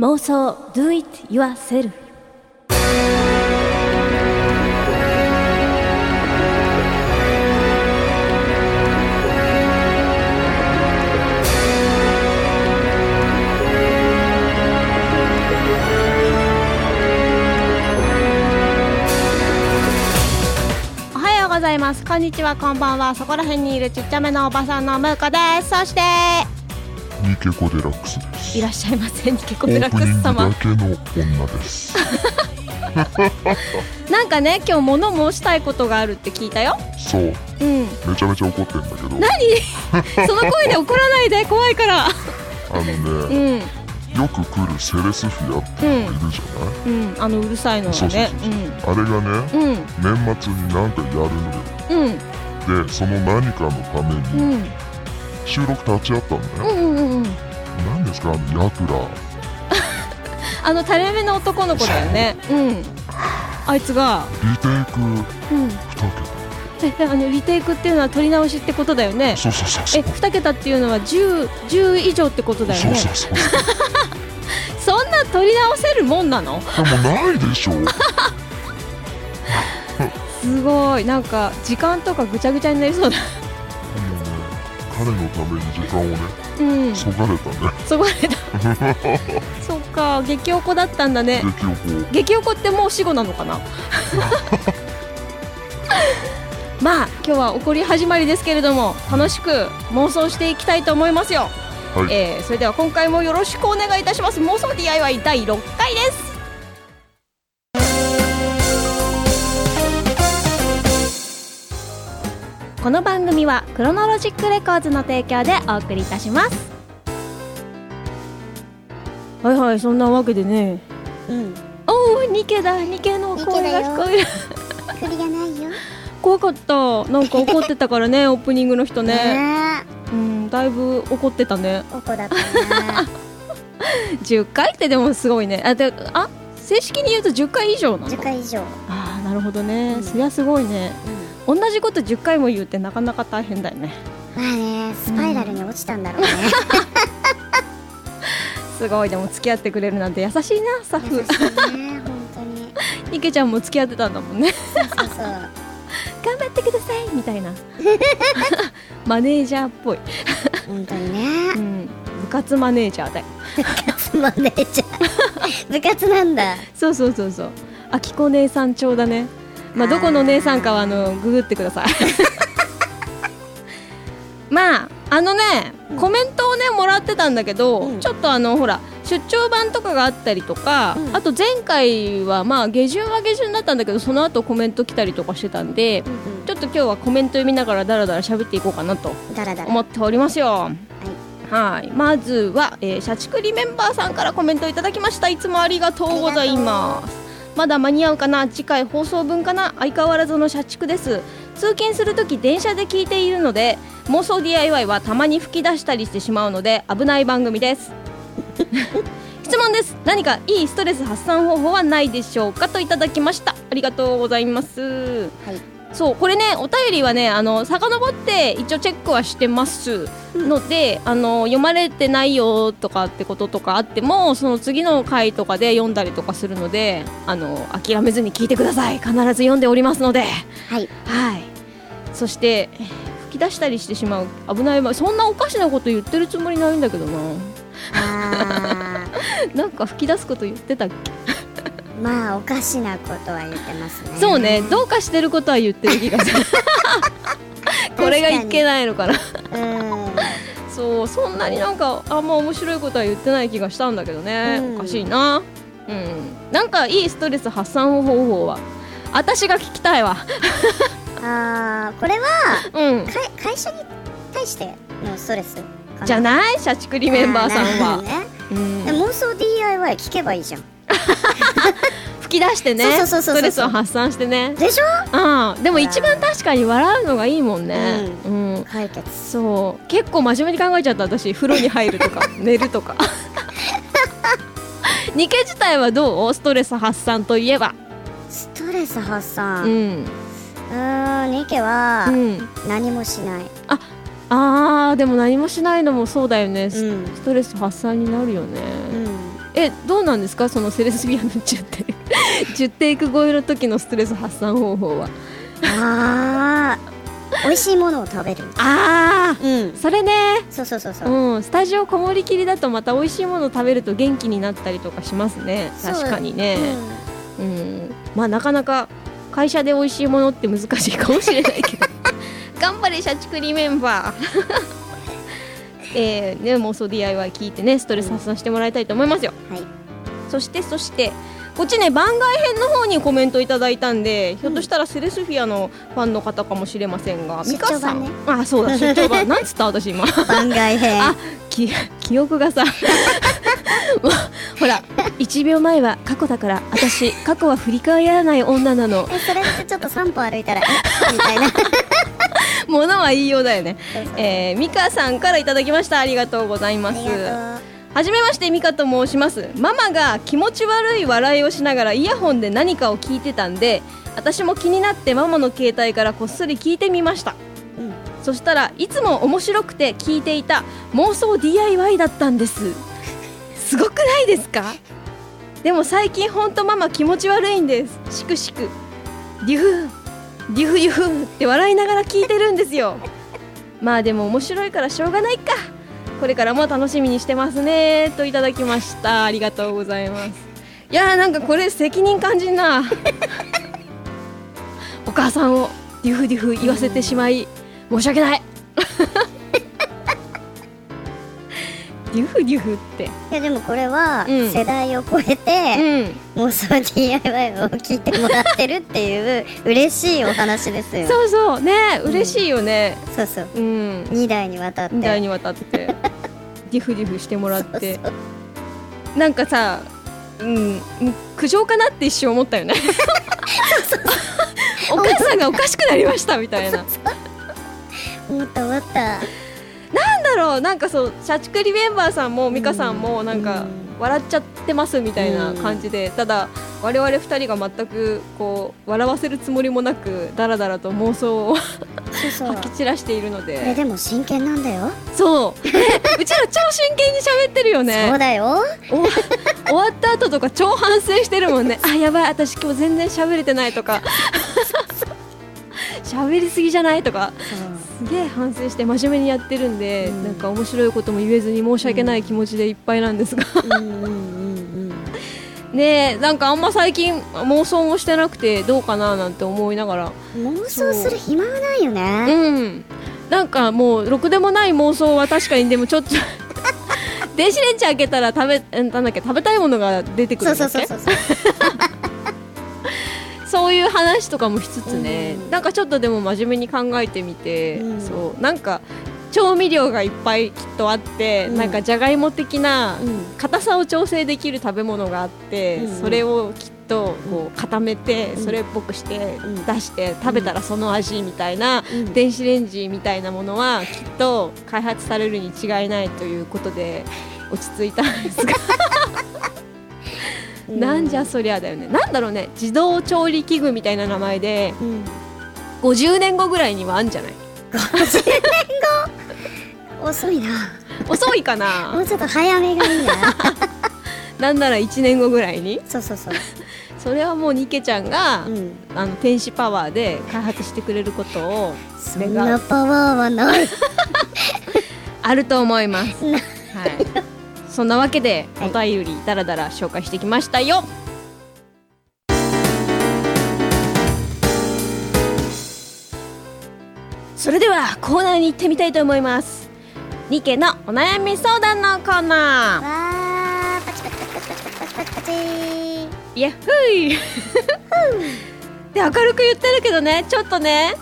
妄想 Do It Yourself おはようございます。こんにちはこんばんは。そこら辺にいるちっちゃめのおばさんのムーコです。そしてニケコデラックス。です。いらっしゃいませニケコオデラックス様。だけの女です。なんかね今日物申したいことがあるって聞いたよ。そう、うん。めちゃめちゃ怒ってんだけど、その声で怒らないで。怖いから。あのうね、ん。よく来るセレスフィアっていうのがいるじゃない、うん。あのうるさいのね。あれがね、うん。うん年末になんかやるのよ。うん。で、その何かのためうにん。収録立ち会ったんだよ。うんうんうんうん。何ですか、ヤクラ。あの垂れ目の男の子だよね。う。ん。あいつが。リテイク。うん。2えあのリテイクっていうのは取り直しってことだよね。桁。そうそうそうそえう。2桁っていうのは 10, 10以上ってことだよそうねそうそう。そんな取り直せるもんなの？でもないでしょ。すごい。なんか時間とかぐちゃぐちゃになりそうだ彼のために時間をね、うん。そがれたね。そこれだ そっか。激おこだったんだね。激をこ。う。激おこってもう死後なのかな？まあ今日は怒り始まりですけれども楽しく妄想していきたいと思いますよ、はい。えーそれでは今回もよろしくお願いいたします。妄想 DIY 第6回ですこの番組はクロノロジックレコーズの提供でお送りいたします。はいはいそんなわけでね。うん、おおニケだ。ニケの声が聞こえる。栗がないよ。怖かった。なんか怒ってたからね オープニングの人ね。ねうんだいぶ怒ってたね。え、おこだったな。10回ってでもすごいね。あであ正式に言うと10回以上なの？十回以上。ああなるほどね、うんそりゃすごいね。うん、同じこと10回も言うってなかなか大変だよねまあね、スパイラルに落ちたんだろうね。すごいでも付き合ってくれるなんて優しいなスタッ優フね、本当に。ニケちゃんも付き合ってたんだもんねそうそうそう。頑張ってくださいみたいなマネージャーっぽい、本当にうね。ん、部活マネージャーだよマネージャー。部活なんだ。そうそうそうそう。あきこ姉さん調だね。まあどこの姉さんかはあのググってください。まああのねコメントをねもらってたんだけど、うんちょっとあのほら出張版とかがあったりとか、うんあと前回はまあ下旬は下旬だったんだけどその後コメント来たりとかしてたんでうんうん。ちょっと今日はコメント読みながらだらだら喋っていこうかなと。思っておりますよ。はい、まずは、えー、社畜リメンバーさんからコメントいただきました。いつもありがとうございます。まだ間に合うかな？次回放送分かな？相変わらずの社畜です。通勤するとき電車で聞いているので妄想 DIY はたまに吹き出したりしてしまうので危ない番組です。質問です何かいいストレス発散方法はないでしょうか？といただきましたありがとうございますはい。そうこれねお便りはねあの遡って一応チェックはしてますので、あの読まれてないよとかってこととかあってもその次の回とかで読んだりとかするのであの諦めずに聞いてください。必ず読んでおりますので。はい。はい。そしてえー吹き出したりしてしまう。危ない。場合そんなおかしなこと言ってるつもりないんだけどな。あ なんか吹き出すこと言ってたっけ？ー、まあ、おかしなことは言ってますね。そうね。どうかしてることは言ってる気がする。これがいけないのかな。うん。そうそんなになんかあんま面白いことは言ってない気がしたんだけどね、うん。おかしいな。うん。なんかいいストレス発散方法は。私が聞きたいわ。あー、これは、うん。か会社に対してのストレスじゃない？社畜リメンバーさんは。ど、ね。うん。で妄想 DIY 聞けばいいじゃん 吹き出してね。ストレスを発散してね。でしょ？うん。でも一番確かに笑うのがいいもんね。うん、解決。そう。結構真面目に考えちゃった私。風呂に入るとか 寝るとか。ニケ自体はどう？ストレス発散といえば。ストレス発う散。うん。ーんニケはうん。何もしない。あーでも何もしないのもそうだよね、スうん。ストレス発散になるよね、うんえどうなんですか？そのセレスフィアの10テイク10テイク超えの時のストレス発散方法は。あー美味しいものを食べる。あうん。あそれね。そうそうそうそう、うん、スタジオこもりきりだとまた美味しいもの食べると元気になったりとかしますね。確かにね。うん。まあなかなか会社で美味しいものって難しいかもしれないけど。頑張れ社畜リメンバーえーね妄想 DIY 聞いてねストレス発散してもらいたいと思いますよ、はい。そしてそしてこっちね番外編の方にコメントいただいたんで、ひょっとしたらセレスフィアのファンの方かもしれませんが出ミカさん、ね あそうだ出張版 なんつった？私今。番外編。あき記憶がさ。ほら1秒前は過去だから私過去は振り返らない女なの。えそれってちょっと散歩歩いたらえ？みたいな ものは言いようだよね。えー、ミカさんからいただきました。ありがとうございあますはじめましてミカと申します。ママが気持ち悪い笑いをしながらイヤホンで何かを聞いてたんで私も気になってママの携帯からこっそり聞いてみました。う、うん、そしたらいつも面白くて聞いていた妄想 DIY だったんです。すごくないですか？でも最近ほんとママ気持ち悪いんです。しくしく。デュフデュフデュフって笑いながら聞いてるんですよ。まあでも面白いからしょうがないか。これからも楽しみにしてますね。といただきました。ありがとうございます。いやーなんかこれ責任感じんな。お母さんをデュフデュフ言わせてしまい申し訳ない。デュフデュフって。いやでもこれはうん。世代を超えうて、ん妄想 DIY を聞いてもらってるっていう嬉しいお話ですよ。そうそう。ね嬉しいよね。そうそう。うん。2代にわたって。2代にわたって。ディフディフしてもらって。そうなんかさうん苦情かなって一瞬思ったよね。お母さんがおかしくなりましたみたいな。思った思った。なんだろう。なんかそう社畜リメンバーさんも美香さんもなんかうん笑っちゃってますみたいな感じでただ我々2人が全くこう笑わせるつもりもなくだらだらと妄想をそ き散らしているのこれででも真剣なんだよ、そう、ね、うちら超真剣に喋ってるよね。そうだよ。お終わった後とか超反省してるもんね。あやばい私今日全然喋れてないとか。喋りすぎじゃないとかすげえ反省して真面目にやってるんで、うん。なんか面白いことも言えずに申し訳ない気持ちでいっぱいなんですが。ねえなんかあんま最近妄想もしてなくてどうかななんて思いながら。妄想する暇はないよう。ねん。なんかもうろくでもない妄想は確かにでもちょっと 電子レンジ開けたら食べえなんだっけ食べたいものが出てくるそんだっけ？うそうそうそうそうそういう話とかもしつつね、うん。なんかちょっとでも真面目に考えてみて、うん。そうなんか調味料がいっぱいきっとあって、うん。なんかじゃがいも的なうん。硬さを調整できる食べ物があって、うん。それをきっとこう固めて、うん。それっぽくしてん。出して食べたらその味みたいな、うん。電子レンジみたいなものはきっと開発されるに違いないということで落ち着いたんですが。なんじゃそりゃだよね。なんだろうね。自動調理器具みたいな名前でうん。50年後ぐらいにはあんじゃない？遅いな。遅いかもなうちょっと早めがいいな。なんなら1年後ぐらいに？そうそうそう。それはもうニケちゃんが、うん。あの天使パワーで開発してくれることをそんなパワーはない。あると思います、なはい、そんなわけではいお便りだらだら紹介してきましたよ。それではコーナーに行ってみたいと思います。ニケのお悩み相談のコーナわーパチパチパチパチパチパチパチ。パチーイエッフイで明るく言ってるけどね。ちょっとね。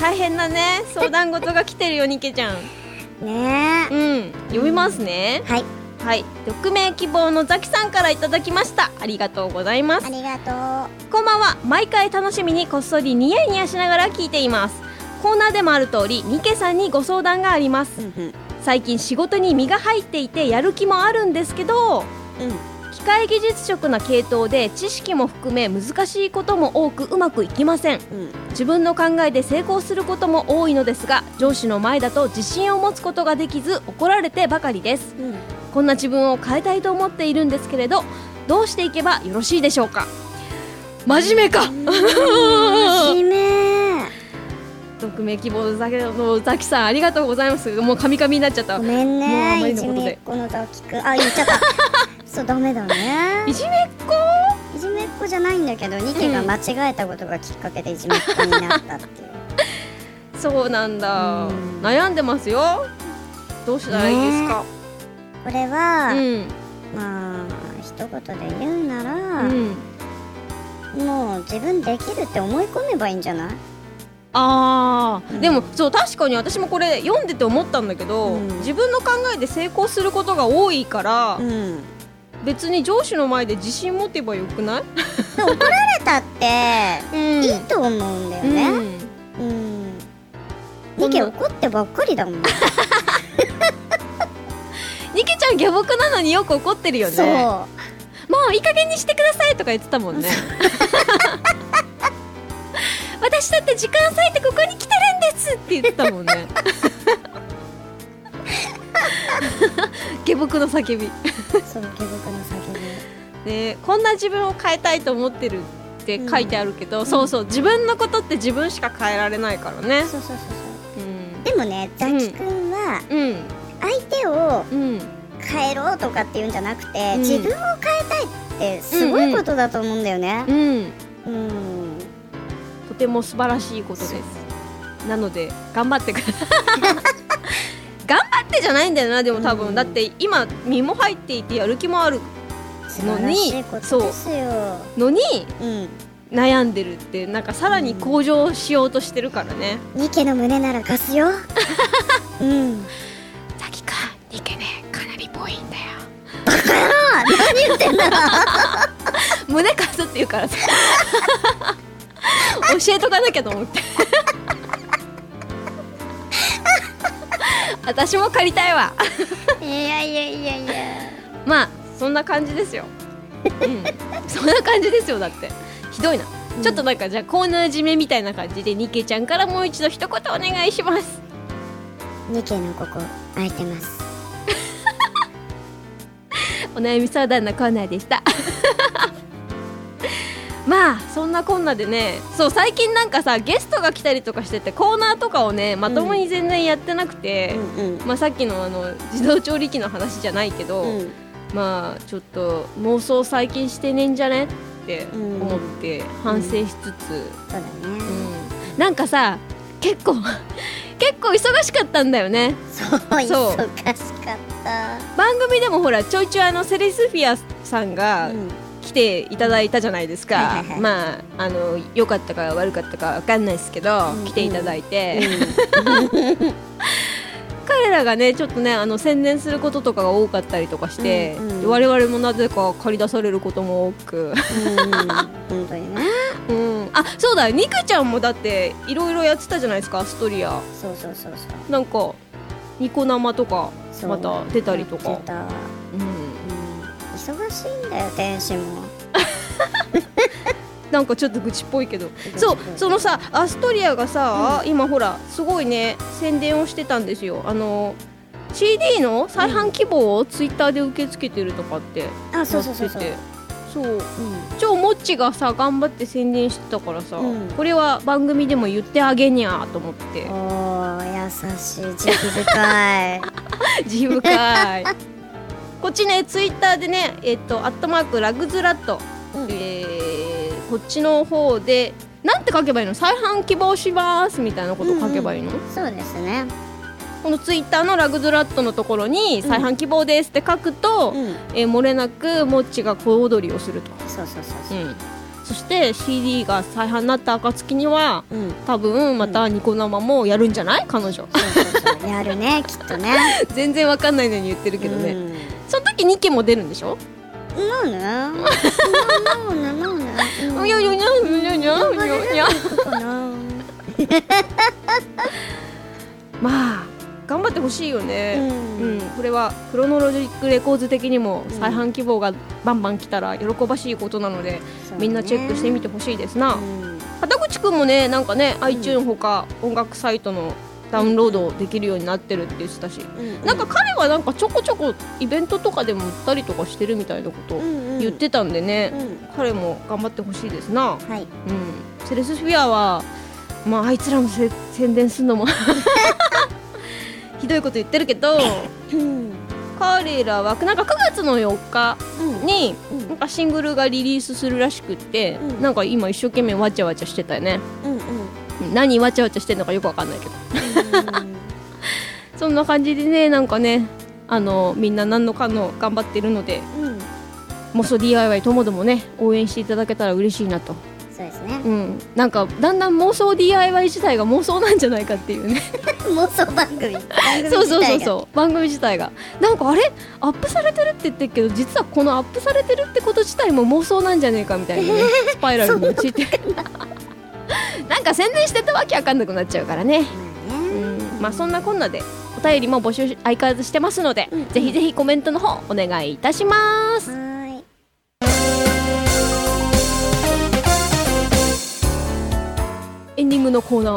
大変なね相談事が来てるよニケちゃん。ねうん。読みますね、えはいはい、匿名希望のザキさんからいただきました。ありがとうございますあ。りがとこんばんは。毎回楽しみにこっそりニヤニヤしながら聞いています。コーナーでもある通り、ニケさんにご相談があります。ううんうん最近仕事に身が入っていてやる気もあるんですけど、機械技術職な系統で知識も含め難しいことも多くうまくいきません。うん自分の考えで成功することも多いのですが、上司の前だと自信を持つことができず怒られてばかりです。うんこんな自分を変えたいと思っているんですけれどどうしていけばよろしいでしょうか？真面目か。真面目。匿名希望のザキのザキさんありがとうございます。もうカミカミになっちゃった。ごめんもうあねいまりのことで。じめっ子のザキくんあ言っちゃった。そうダメだね。いじめっ子？いじめっ子じゃないんだけどニケが間違えたことがきっかけでいじめっ子になったっていう。そうなんだ。うん。悩んでますよ。どうしたらいいですか、これは、うん。まあ一言で言うなうら、ん。もう自分できるって思い込めばいいんじゃない？あー、うん。でもそう確かに私もこれ読んでて思ったんだけど、うん。自分の考えで成功することが多いから、うん。別に上司の前で自信持てばよくない、で怒られたって うん。いいと思うんだよね。うん。うん。ニケ怒ってばっかりだもん ゃんギャボクなのによく怒ってるよね。そう。もういい加減にしてくださいとか言ってたもんね。私だって時間割いてここに来てるんですって言ってたもんね。下僕の叫び。そう下僕の叫び。でこんな自分を変えたいと思ってるって書いてあるけど、そうそう自分のことって自分しか変えられないからね。そうそうそうそう。うん。でもねザキくんはうん。相手をうん変えろとかっていうんじゃなくて、うん。自分を変えたいってすごいことだと思うんだよね。うん。うん、とても素晴らしいことです。なので頑張ってください。頑張ってじゃないんだよなでも多分、うん。だって今身も入っていてやる気もある素晴らしいことですよ。のにうん。悩んでるってなんかさらに向上しようとしてるからね、ニケの胸なら貸すよ。うん何言ってんだ 胸貸すって言うからさ。教えとかなきゃと思って。私も借りたいわ。いやいやいやいや。まあそんな感じですよ。うん。そんな感じですよだって。ひどいな、うん。ちょっとなんかじゃあコーナー締めみたいな感じでニケちゃんからもう一度一言お願いします。ニケのここ空いてますお悩み相談のコーナーでした。まあそんなこんなでねそう最近なんかさゲストが来たりとかしててコーナーとかをねまともに全然やってなくて、うんまあ、さっきのあの自動調理器の話じゃないけど、うん。まあちょっと妄想最近してねんじゃねって思って反省しつつ、そうだね。うん。なんかさ結構結構忙しかったんだよね。そう忙そう。しかった。番組でもほらちょいちょいあのセレスフィアさんがうん。来ていただいたじゃないですか、はいはいはい。まああの良かったか悪かったかわかんないですけど、うん。来ていただいて、彼らがねちょっとねあの宣伝することとかが多かったりとかして、うんうん。我々もなぜか借り出されることも多く、うん本当にね。うん、あそうだニクちゃんもだっていろいろやってたじゃないですかアストリア。そうそうそうそう。なんかニコ生とかまた出たりとか。うん。うん。忙しいんだよ天使も なんかちょっと愚痴っぽいけど。そうそのさアストリアがさ、今ほらすごいね宣伝をしてたんですよ。あの CD の再販希望をツイッターで受け付けてるとかってやあっててそうそうそう。そうそう。うん。超モッチがさ頑張って宣伝してたからさ、うん。これは番組でも言ってあげにゃーと思って。おー優しい。慈悲深い。自由深い。こっちねツイッターでねえっとアットマークラグズラット、うん。えーこっちの方でなんて書けばいいの？再販希望しますみたいなこと書けばいいの、そうですね。このツイッターのラグズラットのところに再販希望ですって書くと、うん。えー漏れなくモッチが小踊りをすると、そうそうそうそう。うん、そして CD が再販になった暁にはうん。多分またニコ生もやるんじゃない？彼女。そうそうそう。やるねきっとね。全然わかんないのに言ってるけどね、うん。その時2期も出るんでしょ？なんでなんでなんでいやいやいやいやいやいやまあ頑張ってほしいよね、うん、うん、これはクロノロジックレコーズ的にも再販希望がバンバン来たら喜ばしいことなの？で、うん、みんなチェックしてみてほしいですな、ねうん、片口くんもねなんかね、うん、iTune ほか音楽サイトの？ダウンロードできるようになってるって言ってたし、うんなんか彼はなんかちょこちょこイベントとかでも売ったりとかしてるみたいなことを言ってたんでね、うん。彼も頑張ってほしいですな、はい。うん、セレスフィアは、まあ、あいつらもせ宣伝するのも ひどいこと言ってるけどうん。彼らはなんか9月の4日うん。にうん。なんかシングルがリリースするらしくって、うん。なんか今一生懸命わちゃわちゃしてたよね。うんうんうん。何わちゃわちゃしてんのかよくわかんないけどそんな感じでねなんかねあのみんな何のかの頑張ってるのでうん。DIY ともどもね応援していただけたら嬉しいなと、そうですね。うん、なんかだんだん妄想 DIY 自体が妄想なんじゃないかっていうね。妄想番組。そうそうそうそう。番組自体が。なんかあれ？アップされてるって言ってるけど実はこのアップされてるってこと自体も妄想なんじゃねえかみたいなね スパイラルに陥って。なんか宣伝してたわけわかんなくなっちゃうからねまあそんなこんなでお便りも募集相変わらずしてますので、うんぜひぜひコメントの方お願いいたしますエンディングのコーナ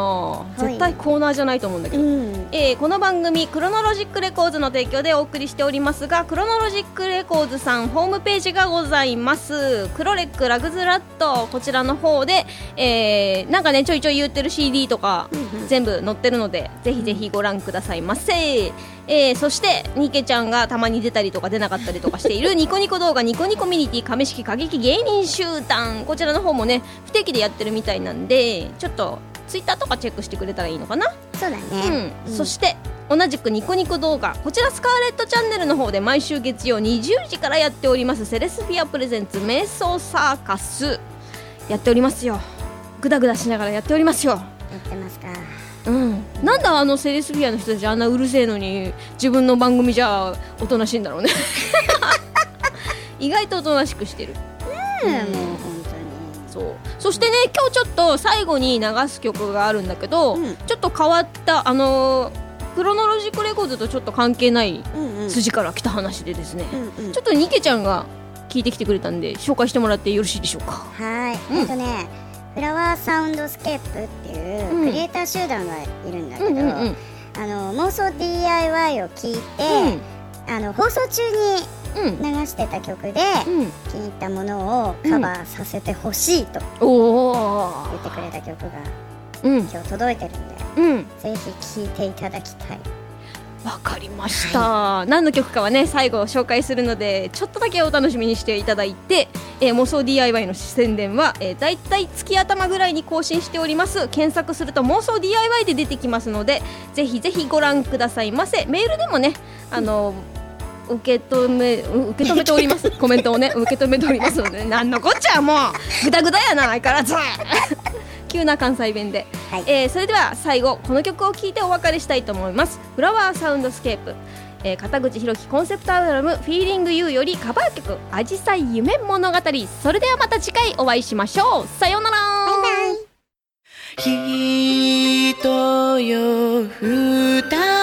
ー。い。絶対コーナーじゃないと思うんだけど、うん。えーこの番組クロノロジックレコーズの提供でお送りしておりますがクロノロジックレコーズさんホームページがございます。クロレックラグズラットこちらの方で、えーなんかねちょいちょい言ってる CD とか全部載ってるのでぜひぜひご覧くださいませ、えーそしてニケちゃんがたまに出たりとか出なかったりとかしている ニコニコ動画ニコニコミニティ亀式過激芸人集団。こちらの方もね不定期でやってるみたいなんでちょっとツイッターとかチェックしてくれたらいいのかな？そうだね。うん、そして同じくニコニコ動画。こちらスカーレットチャンネルの方で毎週月曜20時からやっております。セレスフィアプレゼンツ瞑想サーカス。やっておりますよ。グダグダしながらやっておりますよ。やってますかうん、なんだあのセレスフィアの人たちあんなうるせえのに自分の番組じゃおとなしいんだろうね。意外とおとなしくしてる。うん。もう本そう。そしてね今日ちょっと最後に流す曲があるんだけど、うん。ちょっと変わったあのークロノロジックレコーズとちょっと関係ない筋から来た話でですね、うんうん。ちょっとニケちゃんが聞いてきてくれたんで紹介してもらってよろしいでしょうか。はい、うん。えっとねフラワーサウンドスケープっていううん。クリエイター集団がいるんだけど、うんうんうん。あの妄想 DIY を聞いて、あの放送中うんに流してた曲でうん。気に入ったものをカバーさせてほしいと言ってくれた曲がうん。今日届いてるんでうん。ぜひ聴いていただきたいわかりました、何の曲かはね最後紹介するのでちょっとだけお楽しみにしていただいて、えー妄想 DIY の宣伝は、えー、だいたい月頭ぐらいに更新しております。検索すると妄想 DIY で出てきますのでぜひぜひご覧くださいませ。メールでもねあの受け止め受け止めております。コメントをね受け止めておりますので、ね、なんのこっちゃもう。グダグダやな相変わらず。急な関西弁で、はい。えーそれでは最後この曲を聴いてお別れしたいと思います。フラワーサウンドスケープ、えー片口博樹コンセプトアルバム「フィーリング U」よりカバー曲「あじさい夢物語」それではまた次回お会いしましょう。さようなら。人よ歌よ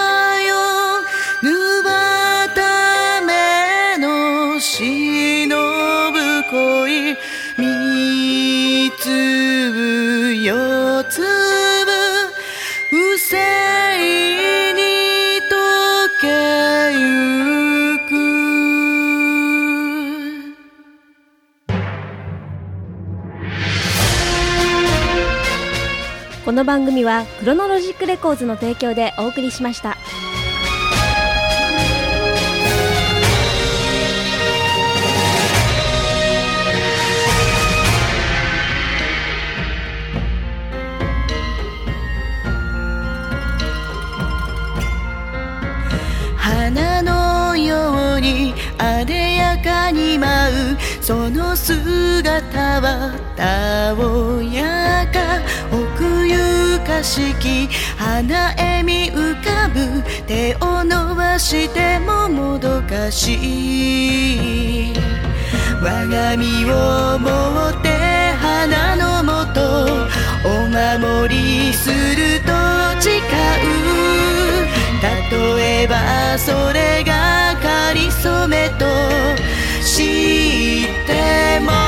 この番組はクロノロジックレコーズの提供でお送りしました。花のようにあでやかに舞う。その姿はたおやか奥ゆか花笑み浮かぶ手を伸ばしてももどかしい。我が身を持って花のもとお守りすると誓う。例えばそれがかりそめと知っても